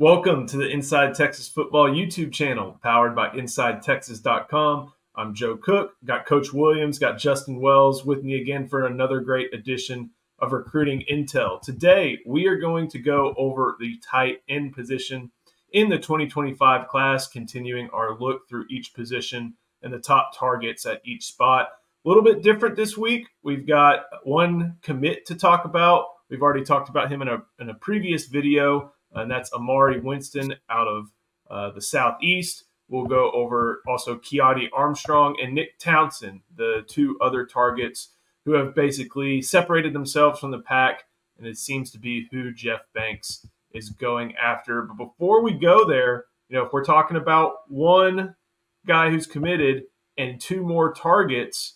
Welcome to the Inside Texas Football YouTube channel powered by InsideTexas.com. I'm Joe Cook, got Coach Williams, got Justin Wells with me again for another great edition of Recruiting Intel. Today, we are going to go over the tight end position in the 2025 class, continuing our look through each position and the top targets at each spot. A little bit different this week. We've got one commit to talk about. We've already talked about him in a, in a previous video and that's Emaree Winston out of uh, the Southeast. We'll go over also Kiadi Armstrong and Nick Townsend, the two other targets who have basically separated themselves from the pack, and it seems to be who Jeff Banks is going after. But before we go there, you know, if we're talking about one guy who's committed and two more targets,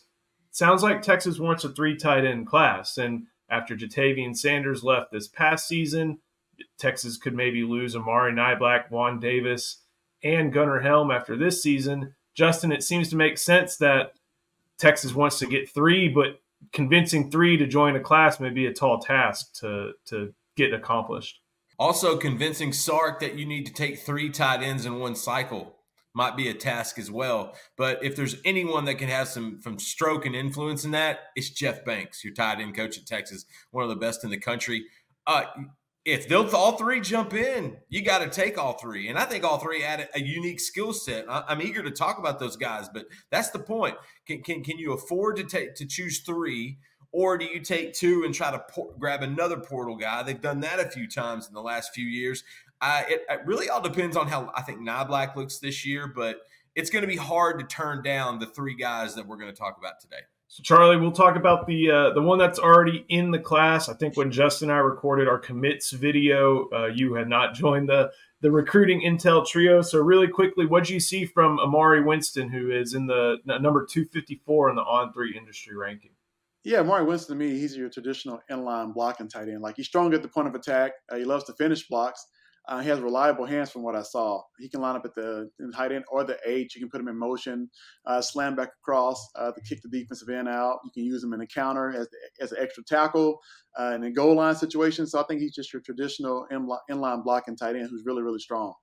sounds like Texas wants a three tight end class. And after Ja'Tavion Sanders left this past season, Texas could maybe lose Amari Niblack, Juan Davis, and Gunnar Helm after this season. Justin, it seems to make sense that Texas wants to get three, but convincing three to join a class may be a tall task to to get accomplished. Also, convincing Sark that you need to take three tight ends in one cycle might be a task as well. But if there's anyone that can have some from stroke and influence in that, it's Jeff Banks, your tight end coach at Texas, one of the best in the country. Uh, if they'll all three jump in, you got to take all three. And I think all three add a, a unique skill set. I, am eager to talk about those guys, but that's the point. Can, can, can you afford to take to choose three, or do you take two and try to por- grab another portal guy? They've done that a few times in the last few years. It, it, really all depends on how I think Niblack looks this year, but it's going to be hard to turn down the three guys that we're going to talk about today. So Charlie, we'll talk about the uh, the one that's already in the class. I think when Justin and I recorded our commits video, uh, you had not joined the the recruiting intel trio. So really quickly, what do you see from Emaree Winston, who is in the number two fifty four in the on three industry ranking? Yeah, Emaree Winston to me, he's your traditional inline blocking tight end. Like he's strong at the point of attack. Uh, he loves to finish blocks. Uh, he has reliable hands from what I saw. He can line up at the, tight end or the H. You can put him in motion, uh, slam back across uh, to kick the defensive end out. You can use him in a counter as, as an extra tackle uh, in a goal line situation. So I think he's just your traditional inline blocking tight end who's really, really strong.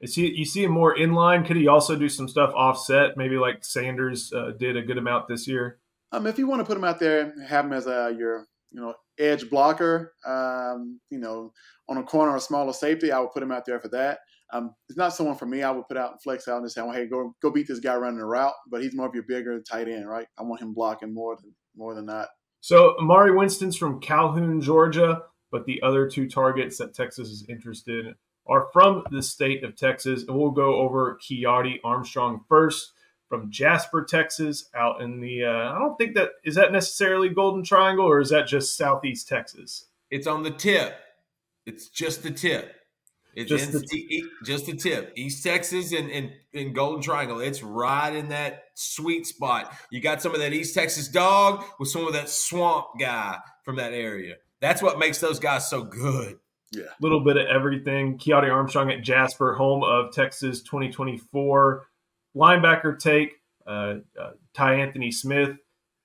Is he, you see him more inline? Could he also do some stuff offset, maybe like Sanders uh, did a good amount this year? Um, if you want to put him out there, have him as a, your you know edge blocker, um, you know on a corner or smaller safety, I would put him out there for that. Um, it's not someone for me. I would put out and flex out and say, well, "Hey, go go beat this guy running a route." But he's more of your bigger tight end, right? I want him blocking more than more than that. So Emaree Winston's from Calhoun, Georgia, but the other two targets that Texas is interested in are from the state of Texas, and we'll go over Kiadi Armstrong first from Jasper, Texas, out in the. Uh, I don't think that is that necessarily Golden Triangle, or is that just Southeast Texas? It's on the tip. It's just the tip. It's just the, t- just the tip. East Texas and, and, and Golden Triangle. It's right in that sweet spot. You got some of that East Texas dog with some of that swamp guy from that area. That's what makes those guys so good. Yeah. A little bit of everything. Kiadi Armstrong at Jasper, home of Texas 2024. Linebacker take, uh, uh, Tyanthony Smith.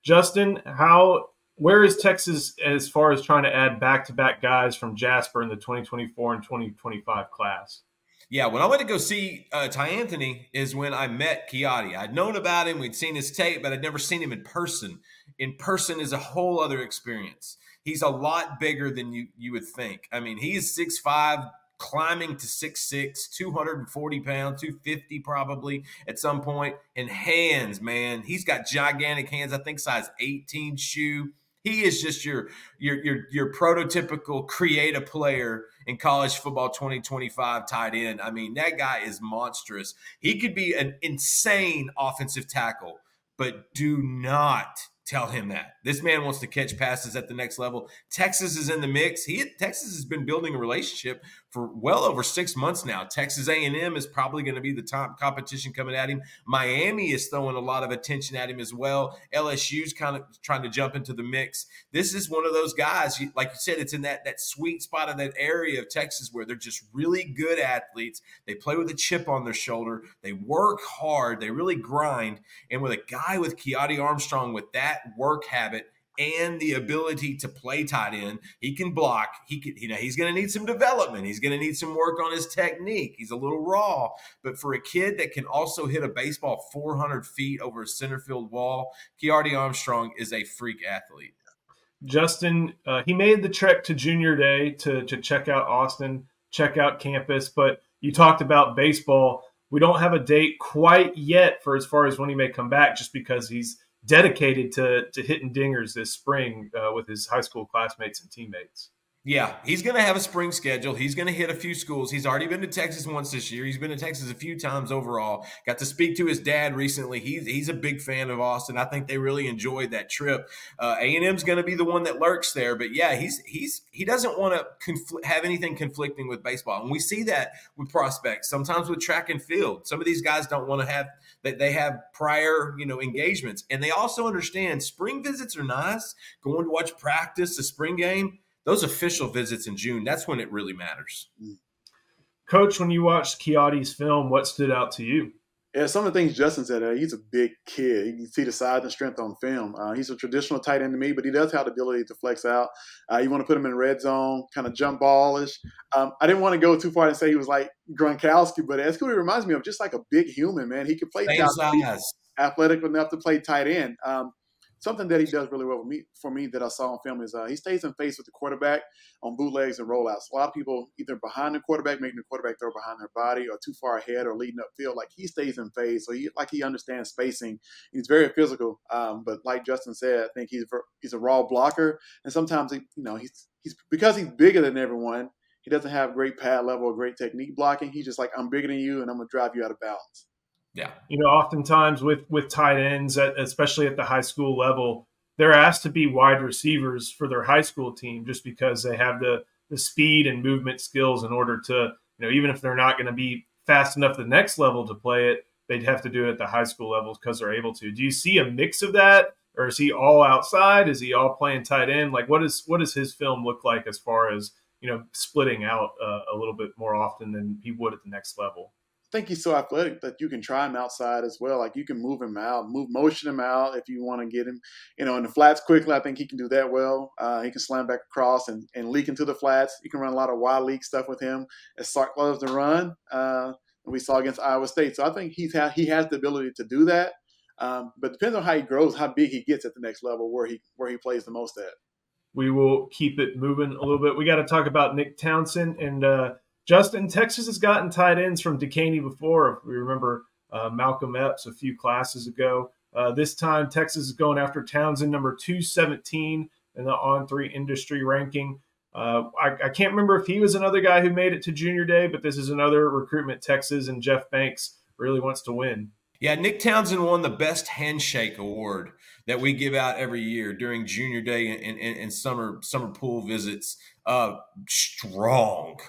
Justin, how where is Texas as far as trying to add back to back guys from Jasper in the 2024 and 2025 class? Yeah, when I went to go see uh, Tyanthony is when I met Kiadi. I'd known about him, we'd seen his tape, but I'd never seen him in person. In person is a whole other experience. He's a lot bigger than you you would think. I mean, he is 6'5, climbing to 6'6, 240 pounds, 250 probably at some point. And hands, man, he's got gigantic hands. I think size 18 shoe he is just your your your your prototypical create a player in college football 2025 tight end. I mean, that guy is monstrous. He could be an insane offensive tackle, but do not tell him that. This man wants to catch passes at the next level. Texas is in the mix. He Texas has been building a relationship for well over six months now. Texas A&M is probably going to be the top competition coming at him. Miami is throwing a lot of attention at him as well. LSU's kind of trying to jump into the mix. This is one of those guys, like you said, it's in that that sweet spot of that area of Texas where they're just really good athletes. They play with a chip on their shoulder. They work hard. They really grind. And with a guy with Kiadi Armstrong with that work habit and the ability to play tight end. He can block. He can, you know, he's going to need some development. He's going to need some work on his technique. He's a little raw, but for a kid that can also hit a baseball 400 feet over a center field wall, Kiadi Armstrong is a freak athlete. Justin, uh, he made the trek to Junior Day to to check out Austin, check out campus. But you talked about baseball. We don't have a date quite yet for as far as when he may come back, just because he's dedicated to to hitting dingers this spring uh, with his high school classmates and teammates. Yeah, he's going to have a spring schedule. He's going to hit a few schools. He's already been to Texas once this year. He's been to Texas a few times overall. Got to speak to his dad recently. He's he's a big fan of Austin. I think they really enjoyed that trip. Uh, a and M's going to be the one that lurks there, but yeah, he's he's he doesn't want to confl- have anything conflicting with baseball, and we see that with prospects. Sometimes with track and field, some of these guys don't want to have that they have prior you know engagements, and they also understand spring visits are nice. Going to watch practice, a spring game those official visits in June, that's when it really matters. Coach, when you watched Kiadi's film, what stood out to you? Yeah, some of the things Justin said, uh, he's a big kid. You can see the size and strength on film. Uh, he's a traditional tight end to me, but he does have the ability to flex out. Uh, you want to put him in red zone, kind of jump ballish. Um, I didn't want to go too far and say he was like Gronkowski, but that's who he reminds me of, just like a big human, man. He could play Same size. athletic enough to play tight end. Um, something that he does really well for me, for me that I saw on film is uh, he stays in face with the quarterback on bootlegs and rollouts. A lot of people either behind the quarterback, making the quarterback throw behind their body, or too far ahead, or leading upfield. Like he stays in phase, so he like he understands spacing. He's very physical, um, but like Justin said, I think he's he's a raw blocker, and sometimes he, you know he's he's because he's bigger than everyone. He doesn't have great pad level or great technique blocking. He's just like I'm bigger than you, and I'm gonna drive you out of balance. Yeah. You know, oftentimes with with tight ends, at, especially at the high school level, they're asked to be wide receivers for their high school team just because they have the the speed and movement skills in order to, you know, even if they're not going to be fast enough the next level to play it, they'd have to do it at the high school levels because they're able to. Do you see a mix of that? Or is he all outside? Is he all playing tight end? Like, what is what does his film look like as far as you know splitting out uh, a little bit more often than he would at the next level? Think he's so athletic that you can try him outside as well. Like you can move him out, move motion him out if you want to get him, you know, in the flats quickly. I think he can do that well. Uh, he can slam back across and, and leak into the flats. You can run a lot of wild leak stuff with him. As Sark loves to run, uh, we saw against Iowa State. So I think he's ha- he has the ability to do that. Um, but depends on how he grows, how big he gets at the next level, where he where he plays the most at. We will keep it moving a little bit. We got to talk about Nick Townsend and. Uh, Justin, Texas has gotten tight ends from Dekaney before. If we remember uh, Malcolm Epps a few classes ago. Uh, this time, Texas is going after Townsend, number 217 in the on three industry ranking. Uh, I, I, can't remember if he was another guy who made it to junior day, but this is another recruitment Texas and Jeff Banks really wants to win. Yeah, Nick Townsend won the best handshake award that we give out every year during junior day and, and, and summer summer pool visits. Uh, strong,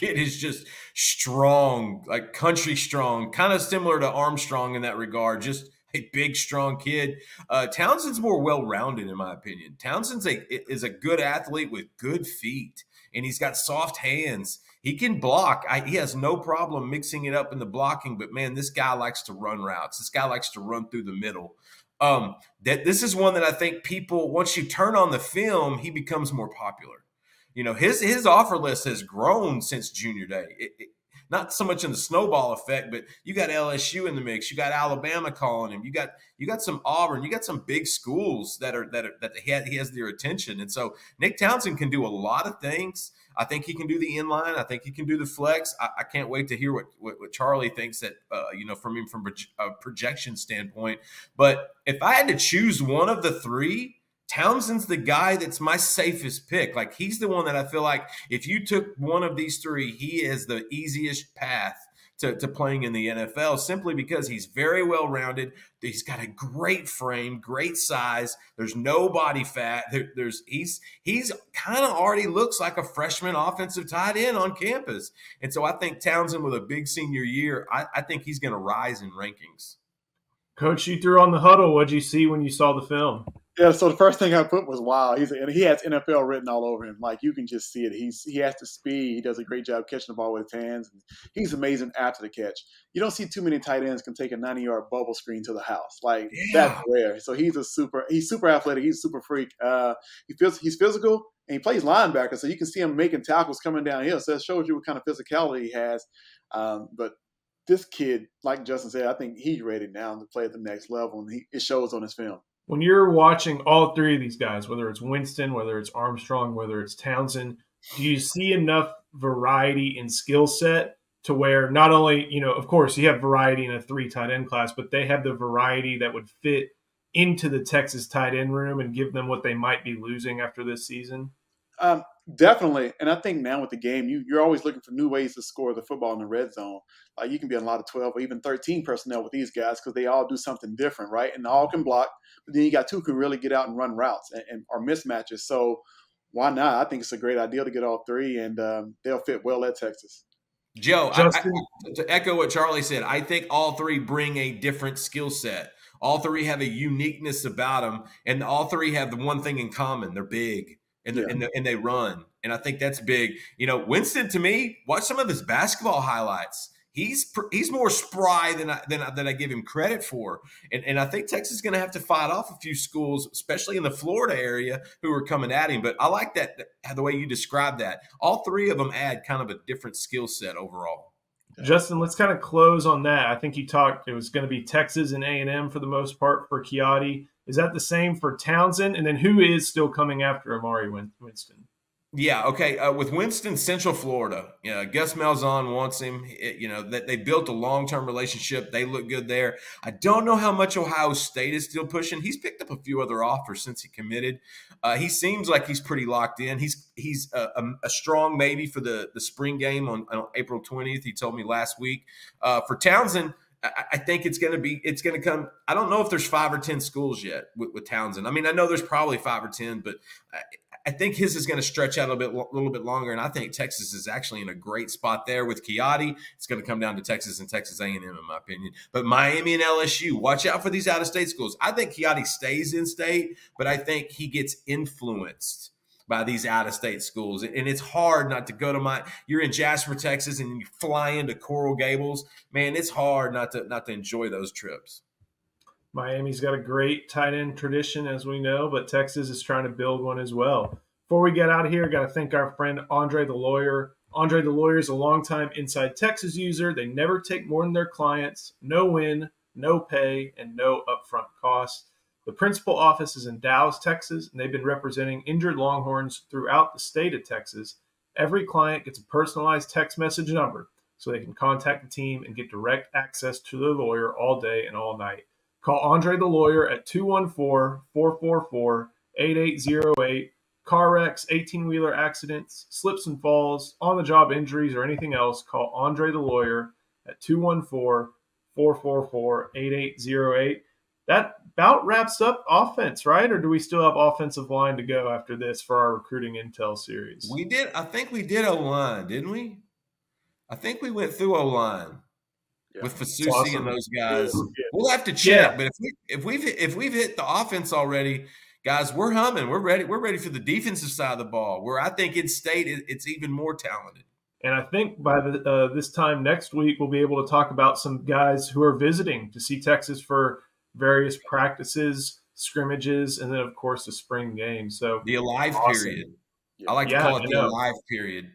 kid is just strong, like country strong, kind of similar to Armstrong in that regard. Just a big, strong kid. Uh, Townsend's more well-rounded, in my opinion. Townsend's a is a good athlete with good feet, and he's got soft hands. He can block. I, he has no problem mixing it up in the blocking. But man, this guy likes to run routes. This guy likes to run through the middle. Um, that this is one that I think people once you turn on the film, he becomes more popular you know his his offer list has grown since junior day. It, it, not so much in the snowball effect, but you got LSU in the mix. You got Alabama calling him. You got you got some Auburn. You got some big schools that are that are, that he, has, he has their attention. And so Nick Townsend can do a lot of things. I think he can do the inline. I think he can do the flex. I, I can't wait to hear what what, what Charlie thinks that uh, you know from him from a projection standpoint. But if I had to choose one of the three, Townsend's the guy that's my safest pick. Like he's the one that I feel like if you took one of these three, he is the easiest path to, to playing in the NFL simply because he's very well rounded. He's got a great frame, great size. There's no body fat. There, there's he's he's kind of already looks like a freshman offensive tight end on campus. And so I think Townsend with a big senior year, I, I think he's going to rise in rankings. Coach, you threw on the huddle. What'd you see when you saw the film? Yeah, so the first thing I put was wow. He's and he has NFL written all over him. Like you can just see it. He's he has the speed. He does a great job catching the ball with his hands. He's amazing after the catch. You don't see too many tight ends can take a 90 yard bubble screen to the house. Like yeah. that's rare. So he's a super. He's super athletic. He's a super freak. Uh, he feels he's physical and he plays linebacker, so you can see him making tackles coming downhill. So it shows you what kind of physicality he has. Um, but this kid, like Justin said, I think he's ready now to play at the next level, and he, it shows on his film. When you're watching all three of these guys, whether it's Winston, whether it's Armstrong, whether it's Townsend, do you see enough variety in skill set to where not only, you know, of course, you have variety in a three tight end class, but they have the variety that would fit into the Texas tight end room and give them what they might be losing after this season? Um, definitely, and I think now with the game, you, you're always looking for new ways to score the football in the red zone. Uh, you can be on a lot of 12 or even 13 personnel with these guys because they all do something different, right? And all can block, but then you got two who can really get out and run routes and, and are mismatches. So why not? I think it's a great idea to get all three, and um, they'll fit well at Texas. Joe, Justin, I, I, to echo what Charlie said, I think all three bring a different skill set. All three have a uniqueness about them, and all three have the one thing in common: they're big and, yeah. and, the, and they run. And I think that's big. You know, Winston to me, watch some of his basketball highlights. He's he's more spry than I, than, than I give him credit for, and and I think Texas is going to have to fight off a few schools, especially in the Florida area, who are coming at him. But I like that the way you describe that. All three of them add kind of a different skill set overall. Justin, let's kind of close on that. I think you talked it was going to be Texas and A and M for the most part for Kiadi. Is that the same for Townsend? And then who is still coming after Emaree Winston? Yeah, okay. Uh, with Winston, Central Florida, you know, Gus Malzahn wants him. It, you know that they built a long term relationship. They look good there. I don't know how much Ohio State is still pushing. He's picked up a few other offers since he committed. Uh, he seems like he's pretty locked in. He's he's a, a, a, strong maybe for the the spring game on, on April twentieth. He told me last week. Uh, for Townsend. I think it's going to be it's going to come. I don't know if there's five or ten schools yet with, with Townsend. I mean, I know there's probably five or ten, but I think his is going to stretch out a little bit, little bit longer, and I think Texas is actually in a great spot there with Kiadi. It's going to come down to Texas and Texas A&M, in my opinion. But Miami and LSU, watch out for these out of state schools. I think Kiadi stays in state, but I think he gets influenced by these out of state schools, and it's hard not to go to my. You're in Jasper, Texas, and you fly into Coral Gables. Man, it's hard not to not to enjoy those trips. Miami's got a great tight end tradition, as we know, but Texas is trying to build one as well. Before we get out of here, got to thank our friend Andre the Lawyer. Andre the Lawyer is a longtime Inside Texas user. They never take more than their clients, no win, no pay, and no upfront costs. The principal office is in Dallas, Texas, and they've been representing injured Longhorns throughout the state of Texas. Every client gets a personalized text message number so they can contact the team and get direct access to their lawyer all day and all night. Call Andre the lawyer at 214 444 8808. Car wrecks, 18 wheeler accidents, slips and falls, on the job injuries, or anything else, call Andre the lawyer at 214 444 8808. That about wraps up offense, right? Or do we still have offensive line to go after this for our recruiting intel series? We did. I think we did O line, didn't we? I think we went through O line yeah. with Fasusi awesome. and those guys. Yeah. We'll have to check, yeah. but if we if we've if we've hit the offense already, guys, we're humming. We're ready. We're ready for the defensive side of the ball. Where I think in state it's even more talented. And I think by the, uh, this time next week we'll be able to talk about some guys who are visiting to see Texas for various practices, scrimmages, and then of course the spring game. So the alive awesome. period. I like to call it the alive period.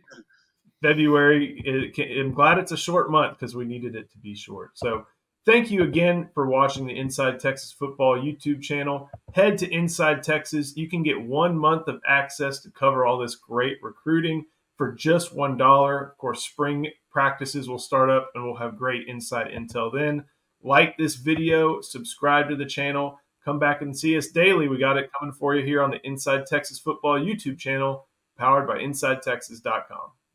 February. I'm glad it's a short month because we needed it to be short. So thank you again for watching the Inside Texas Football YouTube channel. Head to Inside Texas. You can get one month of access to cover all this great recruiting for just one dollar. Of course, spring practices will start up and we'll have great inside intel then. Like this video, subscribe to the channel, come back and see us daily. We got it coming for you here on the Inside Texas Football YouTube channel, powered by InsideTexas.com.